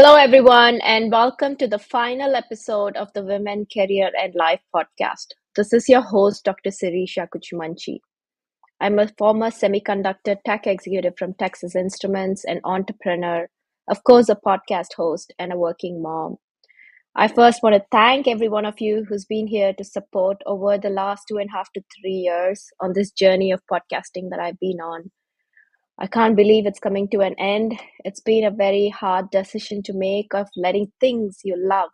Hello, everyone, and welcome to the final episode of the Women, Career, and Life podcast. This is your host, Dr. Sirisha Kuchimanchi. I'm a former semiconductor tech executive from Texas Instruments, an entrepreneur, of course, a podcast host, and a working mom. I first want to thank every one of you who's been here to support over the last two and a half to three years on this journey of podcasting that I've been on. I can't believe it's coming to an end. It's been a very hard decision to make of letting things you love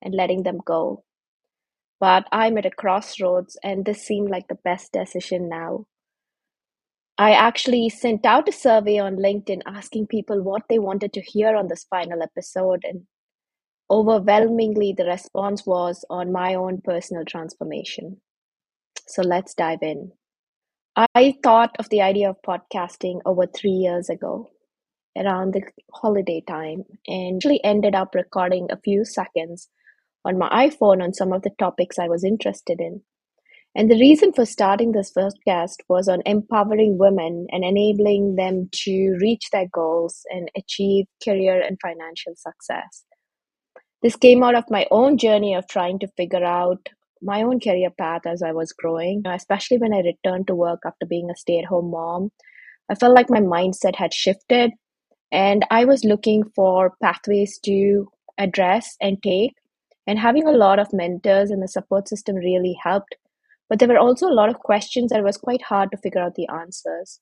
and letting them go. But I'm at a crossroads, and this seemed like the best decision now. I actually sent out a survey on LinkedIn asking people what they wanted to hear on this final episode, and overwhelmingly, the response was on my own personal transformation. So let's dive in. I thought of the idea of podcasting over three years ago, around the holiday time, and actually ended up recording a few seconds on my iPhone on some of the topics I was interested in. And the reason for starting this podcast was on empowering women and enabling them to reach their goals and achieve career and financial success. This came out of my own journey of trying to figure out my own career path as I was growing, uh, especially when I returned to work after being a stay at home mom. I felt like my mindset had shifted and I was looking for pathways to address and take. And having a lot of mentors and the support system really helped. But there were also a lot of questions that was quite hard to figure out the answers.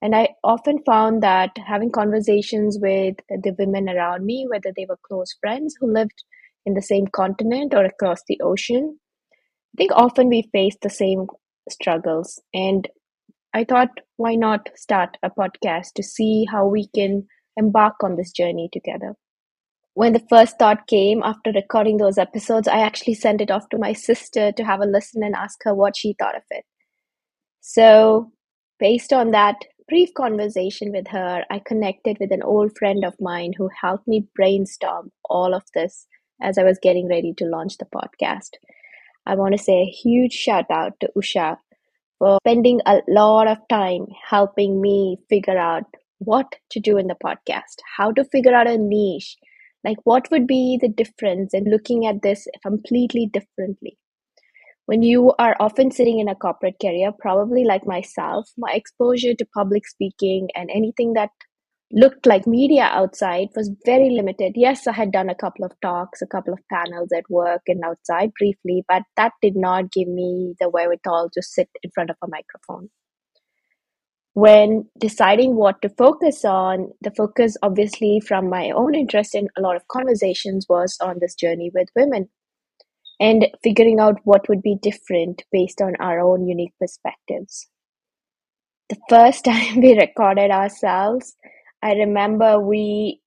And I often found that having conversations with the women around me, whether they were close friends who lived in the same continent or across the ocean, think often we face the same struggles. And I thought, why not start a podcast to see how we can embark on this journey together? When the first thought came after recording those episodes, I actually sent it off to my sister to have a listen and ask her what she thought of it. So, based on that brief conversation with her, I connected with an old friend of mine who helped me brainstorm all of this as I was getting ready to launch the podcast. I want to say a huge shout out to Usha for spending a lot of time helping me figure out what to do in the podcast, how to figure out a niche, like what would be the difference in looking at this completely differently. When you are often sitting in a corporate career, probably like myself, my exposure to public speaking and anything that looked like media outside was very limited. Yes, I had done a couple of talks, a couple of panels at work and outside briefly, but that did not give me the wherewithal to sit in front of a microphone. When deciding what to focus on, the focus, obviously, from my own interest in a lot of conversations, was on this journey with women and figuring out what would be different based on our own unique perspectives. The first time we recorded ourselves, I remember we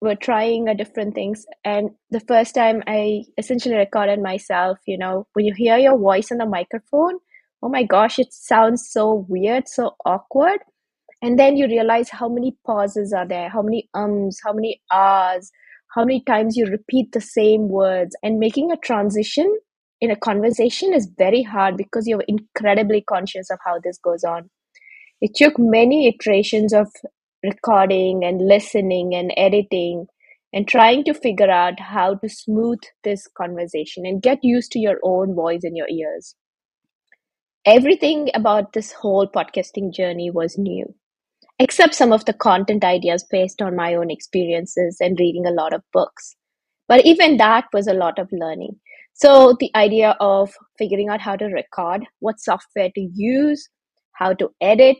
were trying a different things and the first time I essentially recorded myself, you know, when you hear your voice on the microphone, oh my gosh, it sounds so weird, so awkward. And then you realize how many pauses are there, how many ums, how many ahs, how many times you repeat the same words. And making a transition in a conversation is very hard because you're incredibly conscious of how this goes on. It took many iterations of recording and listening and editing and trying to figure out how to smooth this conversation and get used to your own voice in your ears. Everything about this whole podcasting journey was new, except some of the content ideas based on my own experiences and reading a lot of books. But even that was a lot of learning. So, the idea of figuring out how to record, what software to use, how to edit,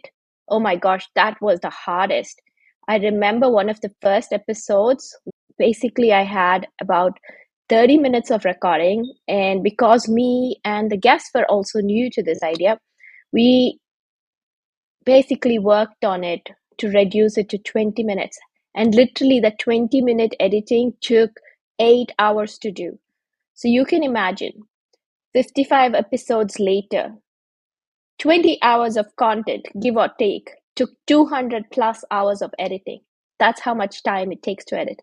Oh my gosh, that was the hardest. I remember one of the first episodes. Basically, I had about 30 minutes of recording, and because me and the guests were also new to this idea, we basically worked on it to reduce it to 20 minutes. And literally, the 20 minute editing took eight hours to do. So you can imagine 55 episodes later, 20 hours of content, give or take, took 200 plus hours of editing. That's how much time it takes to edit.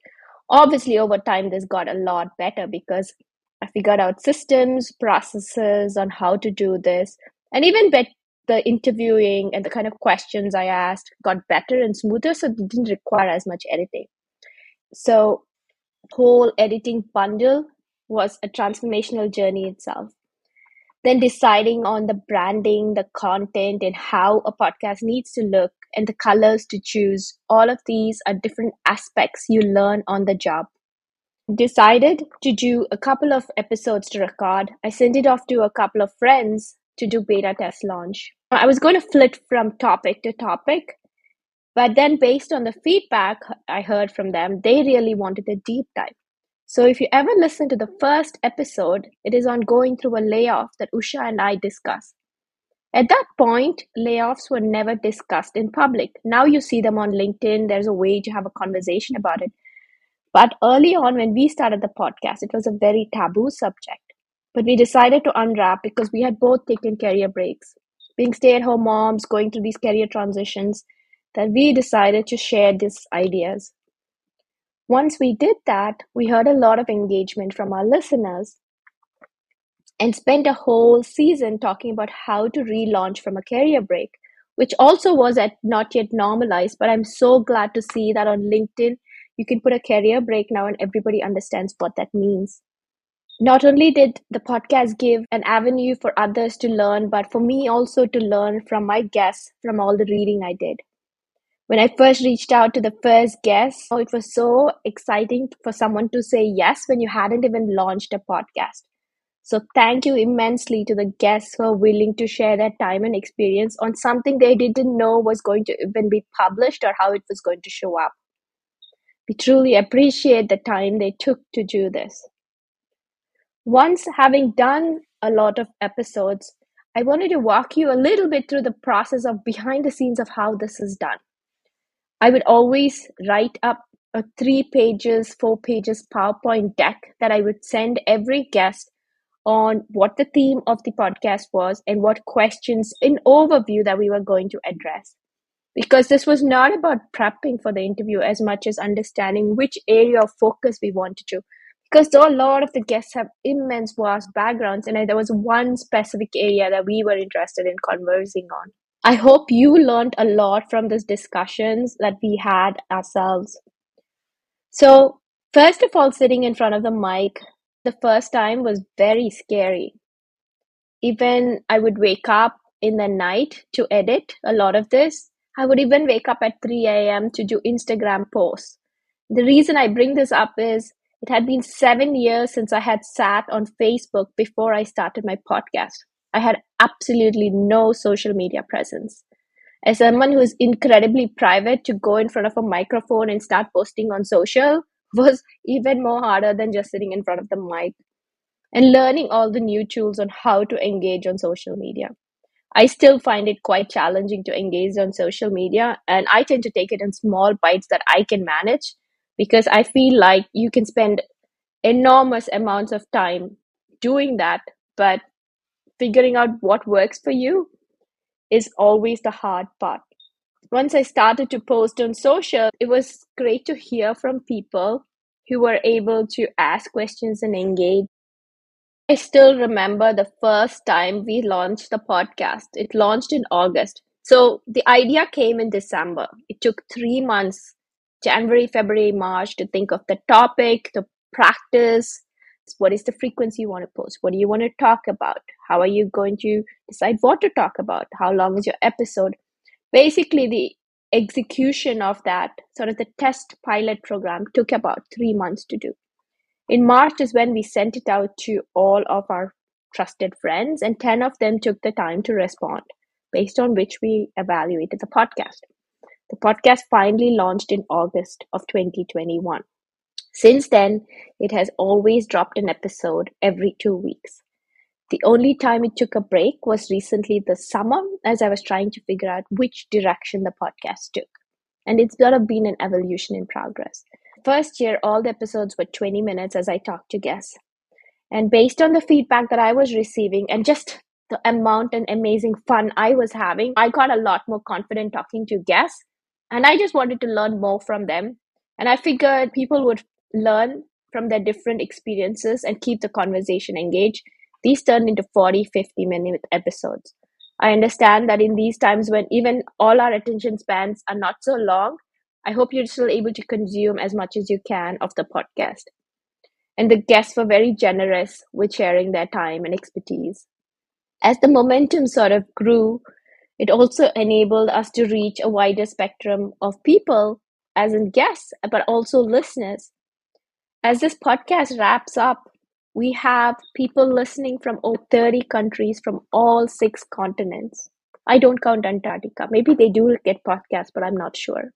Obviously, over time, this got a lot better because I figured out systems, processes on how to do this, and even bet the interviewing and the kind of questions I asked got better and smoother, so it didn't require as much editing. So, whole editing bundle was a transformational journey itself. Then deciding on the branding, the content, and how a podcast needs to look and the colors to choose. All of these are different aspects you learn on the job. Decided to do a couple of episodes to record. I sent it off to a couple of friends to do beta test launch. I was going to flit from topic to topic, but then based on the feedback I heard from them, they really wanted a deep dive. So if you ever listen to the first episode, it is on going through a layoff that Usha and I discussed. At that point, layoffs were never discussed in public. Now you see them on LinkedIn, there's a way to have a conversation about it. But early on, when we started the podcast, it was a very taboo subject. But we decided to unwrap because we had both taken career breaks. Being stay at home moms, going through these career transitions, that we decided to share these ideas. Once we did that, we heard a lot of engagement from our listeners and spent a whole season talking about how to relaunch from a career break, which also was at not yet normalized. But I'm so glad to see that on LinkedIn, you can put a career break now and everybody understands what that means. Not only did the podcast give an avenue for others to learn, but for me also to learn from my guests from all the reading I did when I first reached out to the first guest, oh, it was so exciting for someone to say yes when you hadn't even launched a podcast. So, thank you immensely to the guests who are willing to share their time and experience on something they didn't know was going to even be published or how it was going to show up. We truly appreciate the time they took to do this. Once having done a lot of episodes, I wanted to walk you a little bit through the process of behind the scenes of how this is done. I would always write up a three pages, four pages PowerPoint deck that I would send every guest on what the theme of the podcast was and what questions in overview that we were going to address. Because this was not about prepping for the interview as much as understanding which area of focus we wanted to. Because though a lot of the guests have immense vast backgrounds, and there was one specific area that we were interested in conversing on. I hope you learned a lot from these discussions that we had ourselves. So, first of all, sitting in front of the mic the first time was very scary. Even I would wake up in the night to edit a lot of this. I would even wake up at 3 a.m. to do Instagram posts. The reason I bring this up is it had been seven years since I had sat on Facebook before I started my podcast. I had absolutely no social media presence. As someone who is incredibly private, to go in front of a microphone and start posting on social was even more harder than just sitting in front of the mic and learning all the new tools on how to engage on social media. I still find it quite challenging to engage on social media, and I tend to take it in small bites that I can manage because I feel like you can spend enormous amounts of time doing that, but figuring out what works for you is always the hard part. Once I started to post on social, it was great to hear from people who were able to ask questions and engage. I still remember the first time we launched the podcast. It launched in August. So the idea came in December. It took three months January, February, March to think of the topic, the practice, what is the frequency you want to post? What do you want to talk about? How are you going to decide what to talk about? How long is your episode? Basically the execution of that sort of the test pilot program took about three months to do. In march is when we sent it out to all of our trusted friends and 10 of them took the time to respond based on which we evaluated the podcast. The podcast finally launched in august of 2021 since then, it has always dropped an episode every two weeks. The only time it took a break was recently this summer as I was trying to figure out which direction the podcast took. And it's of been an evolution in progress. First year, all the episodes were 20 minutes as I talked to guests. And based on the feedback that I was receiving and just the amount and amazing fun I was having, I got a lot more confident talking to guests. And I just wanted to learn more from them. And I figured people would learn from their different experiences and keep the conversation engaged. These turned into 40, 50 minute episodes. I understand that in these times when even all our attention spans are not so long, I hope you're still able to consume as much as you can of the podcast. And the guests were very generous with sharing their time and expertise. As the momentum sort of grew, it also enabled us to reach a wider spectrum of people, as in guests, but also listeners. As this podcast wraps up, we have people listening from over 30 countries from all six continents. I don't count Antarctica. Maybe they do get podcasts, but I'm not sure.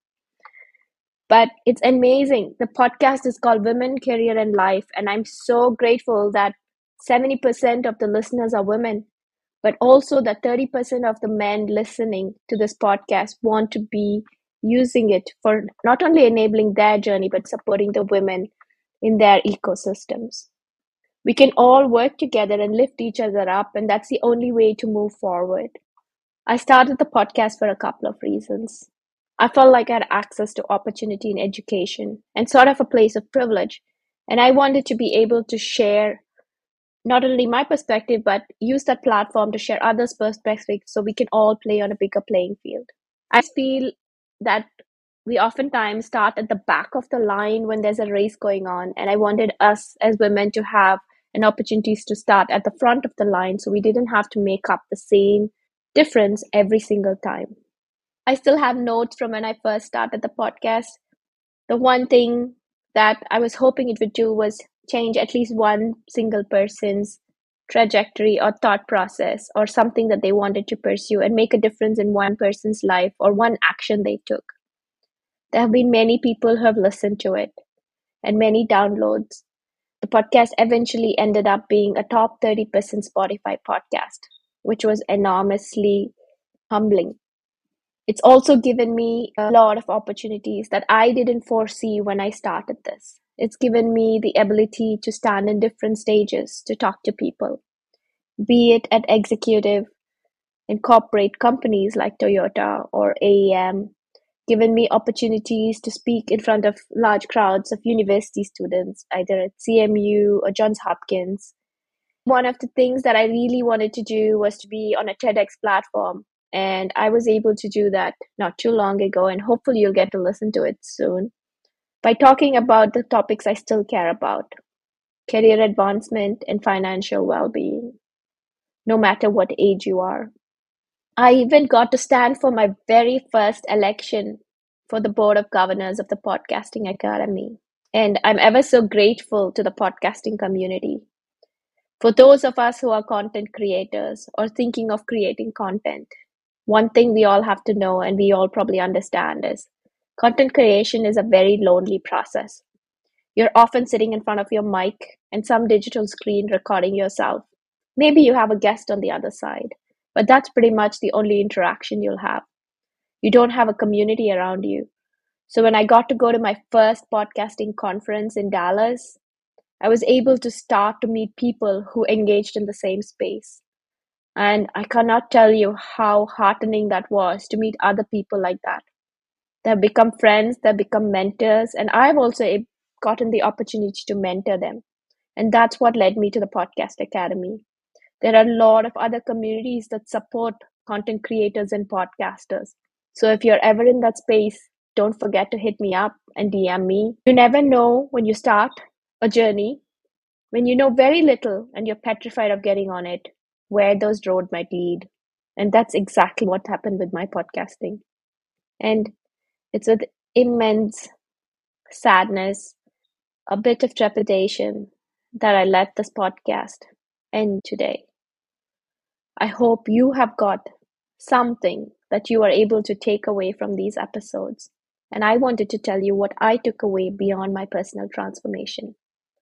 But it's amazing. The podcast is called Women, Career, and Life. And I'm so grateful that 70% of the listeners are women, but also that 30% of the men listening to this podcast want to be using it for not only enabling their journey, but supporting the women in their ecosystems. We can all work together and lift each other up, and that's the only way to move forward. I started the podcast for a couple of reasons. I felt like I had access to opportunity in education and sort of a place of privilege. And I wanted to be able to share not only my perspective, but use that platform to share others' perspectives so we can all play on a bigger playing field. I feel that we oftentimes start at the back of the line when there's a race going on. And I wanted us as women to have an opportunities to start at the front of the line so we didn't have to make up the same difference every single time. I still have notes from when I first started the podcast. The one thing that I was hoping it would do was change at least one single person's trajectory or thought process or something that they wanted to pursue and make a difference in one person's life or one action they took. There have been many people who have listened to it and many downloads. The podcast eventually ended up being a top 30% Spotify podcast, which was enormously humbling. It's also given me a lot of opportunities that I didn't foresee when I started this. It's given me the ability to stand in different stages to talk to people, be it at executive in corporate companies like Toyota or AEM, given me opportunities to speak in front of large crowds of university students, either at CMU or Johns Hopkins. One of the things that I really wanted to do was to be on a TEDx platform and I was able to do that not too long ago, and hopefully you'll get to listen to it soon by talking about the topics I still care about career advancement and financial well being, no matter what age you are. I even got to stand for my very first election for the board of governors of the Podcasting Academy. And I'm ever so grateful to the podcasting community. For those of us who are content creators or thinking of creating content, one thing we all have to know and we all probably understand is content creation is a very lonely process. You're often sitting in front of your mic and some digital screen recording yourself. Maybe you have a guest on the other side, but that's pretty much the only interaction you'll have. You don't have a community around you. So when I got to go to my first podcasting conference in Dallas, I was able to start to meet people who engaged in the same space. And I cannot tell you how heartening that was to meet other people like that. They've become friends, they've become mentors, and I've also gotten the opportunity to mentor them. And that's what led me to the Podcast Academy. There are a lot of other communities that support content creators and podcasters. So if you're ever in that space, don't forget to hit me up and DM me. You never know when you start a journey, when you know very little and you're petrified of getting on it, where those road might lead. And that's exactly what happened with my podcasting. And it's with immense sadness, a bit of trepidation that I let this podcast end today. I hope you have got something that you are able to take away from these episodes. And I wanted to tell you what I took away beyond my personal transformation,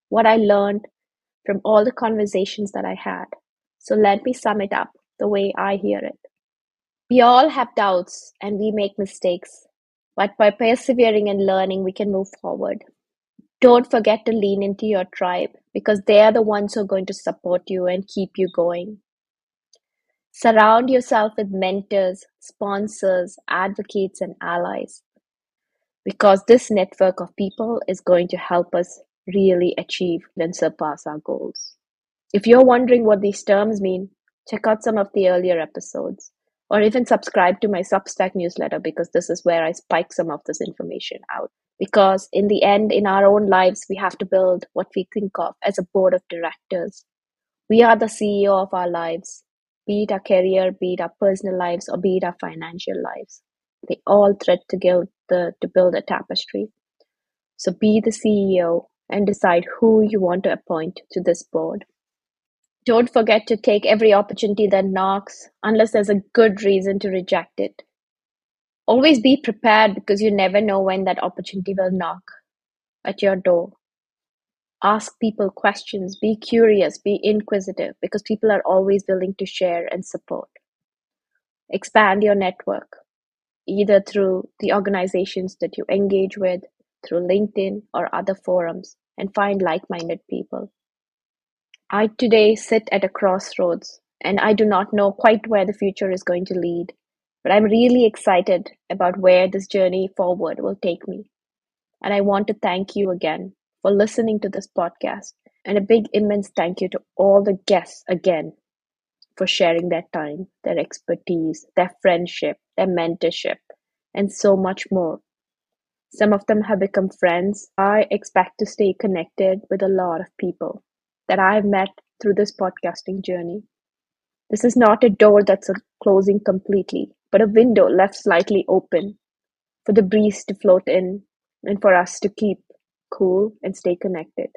what I learned from all the conversations that I had. So let me sum it up the way I hear it. We all have doubts and we make mistakes, but by persevering and learning, we can move forward. Don't forget to lean into your tribe because they are the ones who are going to support you and keep you going. Surround yourself with mentors, sponsors, advocates, and allies because this network of people is going to help us really achieve and surpass our goals. If you're wondering what these terms mean, check out some of the earlier episodes. or even subscribe to my Substack newsletter because this is where I spike some of this information out. Because in the end, in our own lives, we have to build what we think of as a board of directors. We are the CEO of our lives, be it our career, be it our personal lives, or be it our financial lives. They all thread together to build a tapestry. So be the CEO and decide who you want to appoint to this board. Don't forget to take every opportunity that knocks, unless there's a good reason to reject it. Always be prepared because you never know when that opportunity will knock at your door. Ask people questions, be curious, be inquisitive because people are always willing to share and support. Expand your network, either through the organizations that you engage with, through LinkedIn or other forums, and find like minded people. I today sit at a crossroads, and I do not know quite where the future is going to lead, but I'm really excited about where this journey forward will take me. And I want to thank you again for listening to this podcast, and a big, immense thank you to all the guests again for sharing their time, their expertise, their friendship, their mentorship, and so much more. Some of them have become friends. I expect to stay connected with a lot of people that I've met through this podcasting journey. This is not a door that's closing completely, but a window left slightly open for the breeze to float in and for us to keep cool and stay connected.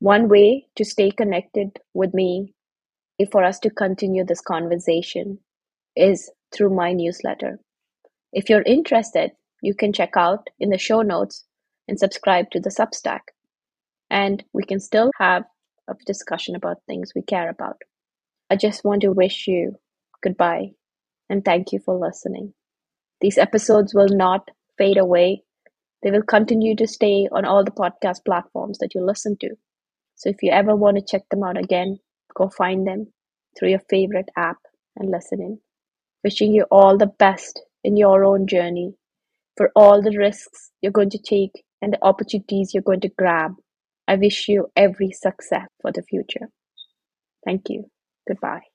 One way to stay connected with me, for us to continue this conversation, is through my newsletter. If you're interested, you can check out in the show notes and subscribe to the Substack. And we can still have a discussion about things we care about. I just want to wish you goodbye and thank you for listening. These episodes will not fade away. They will continue to stay on all the podcast platforms that you listen to. So if you ever want to check them out again, go find them through your favorite app and listen in. Wishing you all the best in your own journey for all the risks you're going to take and the opportunities you're going to grab I wish you every success for the future. Thank you. Goodbye.